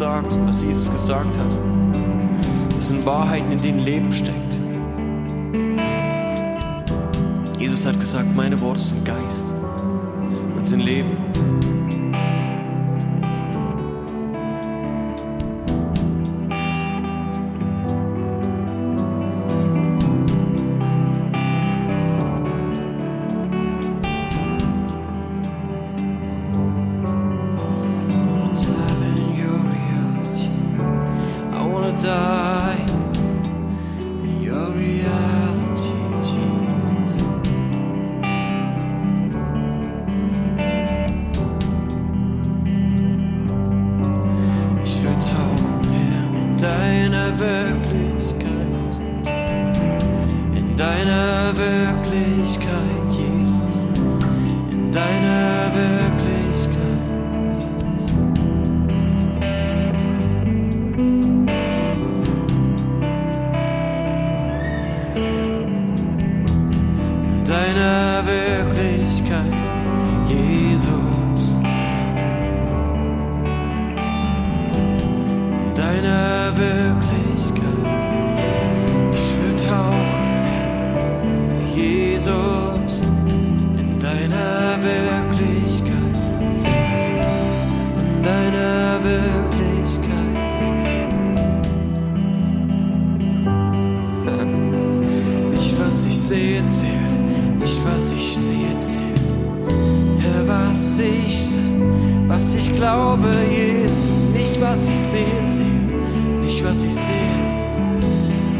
sagt und was Jesus gesagt hat, das sind Wahrheiten, in denen Leben steckt. Jesus hat gesagt, meine Worte sind Geist und sind Leben. Deiner Wirklichkeit, in deiner Wirklichkeit. Nicht was ich sehe zählt, nicht was ich sehe zählt. Herr, was ich, was ich glaube, Jesus. Nicht was ich sehe zählt, nicht was ich sehe.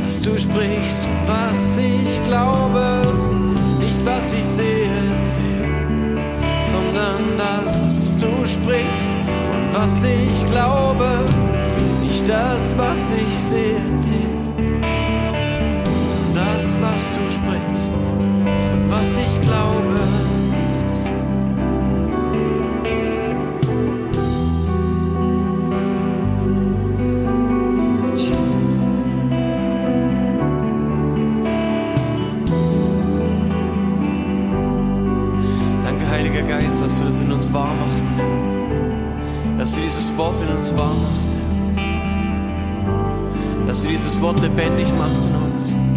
Was du sprichst was ich glaube, nicht was ich sehe sondern das, was du sprichst und was ich glaube, nicht das, was ich sehe zählt das, was du sprichst und was ich glaube, uns wahr machst, dass du dieses Wort in uns wahr machst, dass du dieses Wort lebendig machst in uns.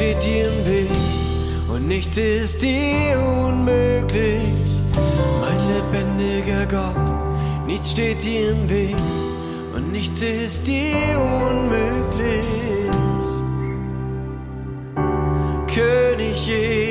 steht dir im Weg und nichts ist dir unmöglich. Mein lebendiger Gott, nichts steht dir im Weg und nichts ist dir unmöglich. König Jesus.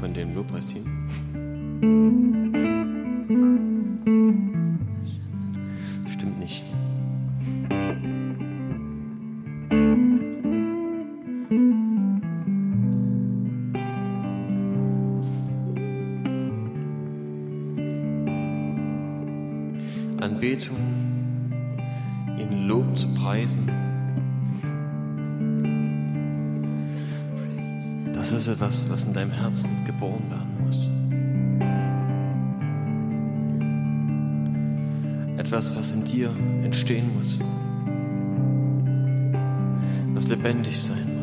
Von dem Lobpreisteam. Dir entstehen muss. Was lebendig sein.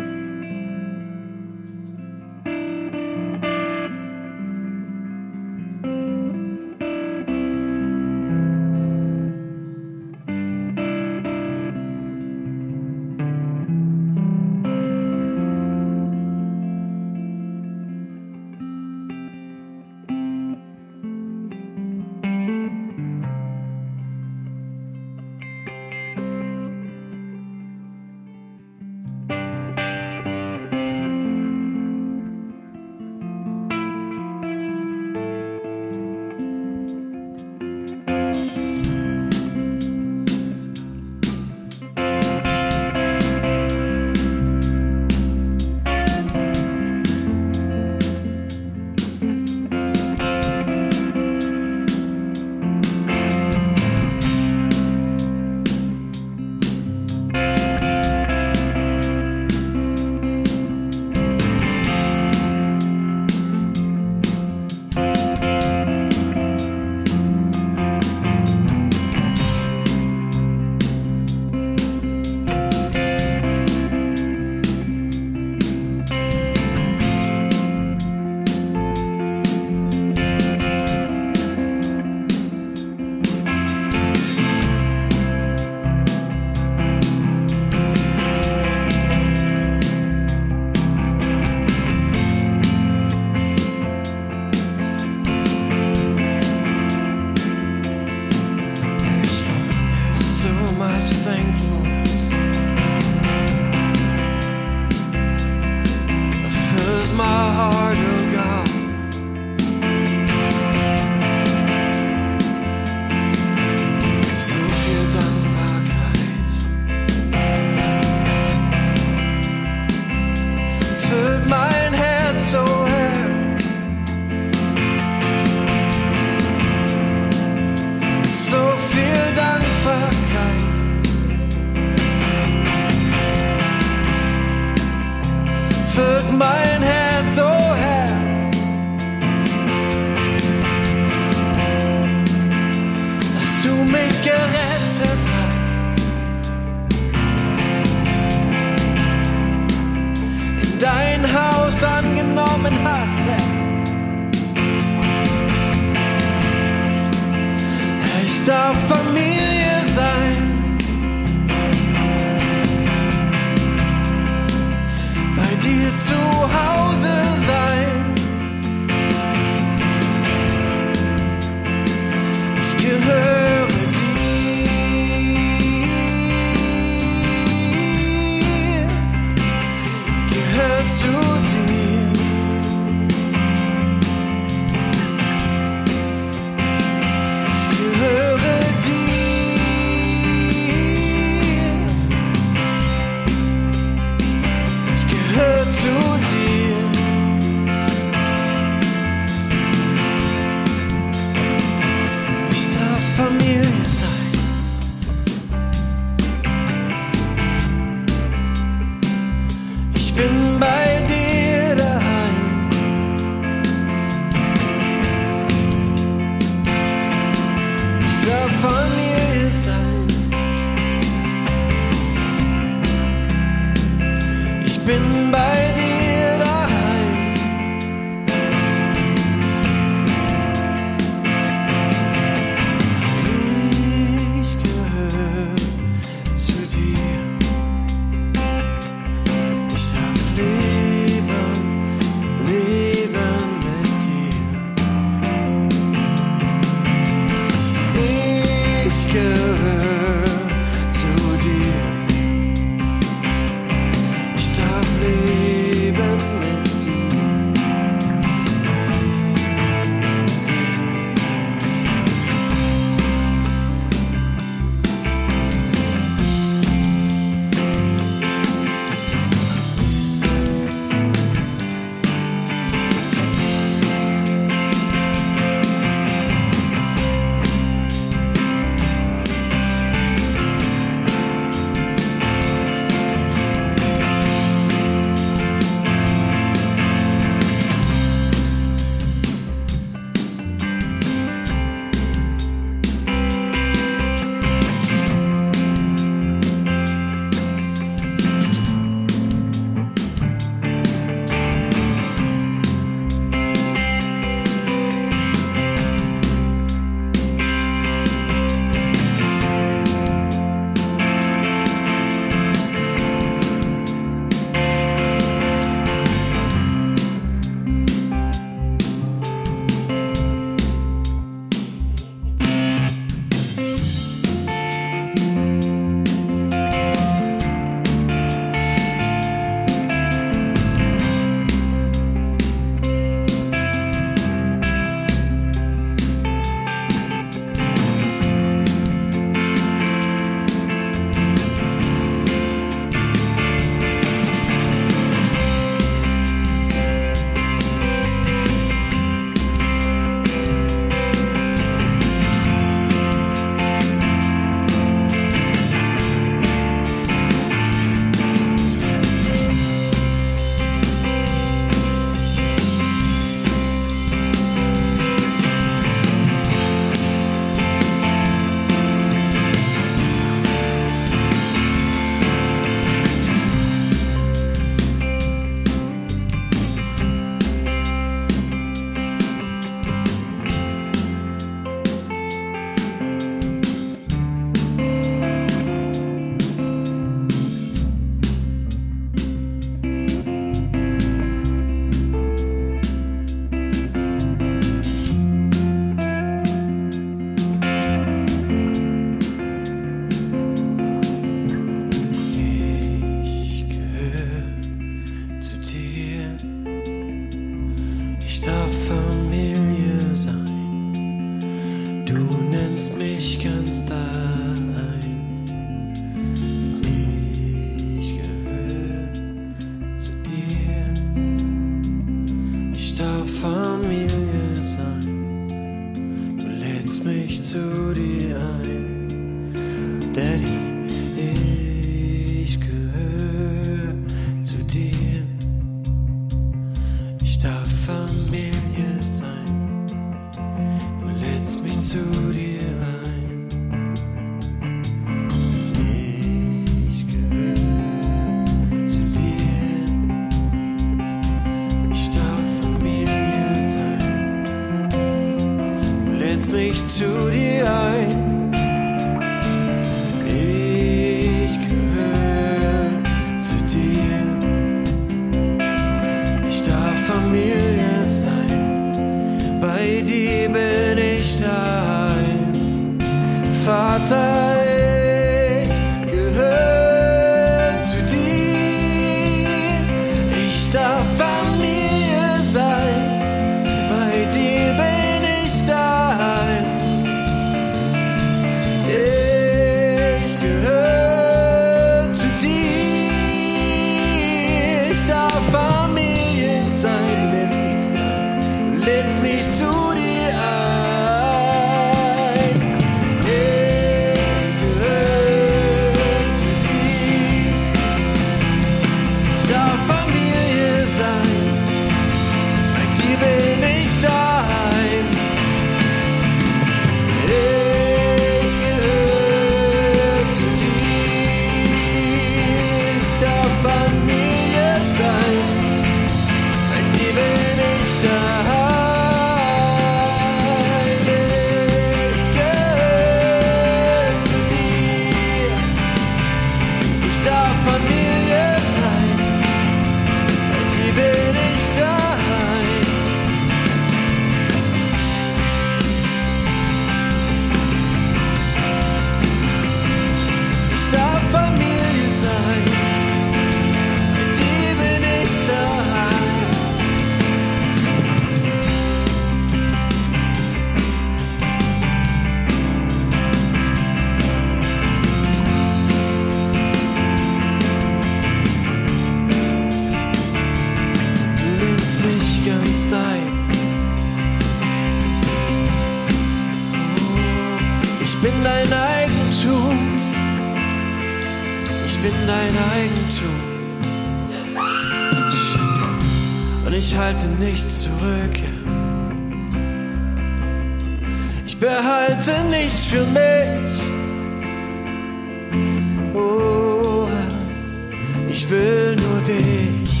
Ich will nur dich.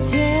街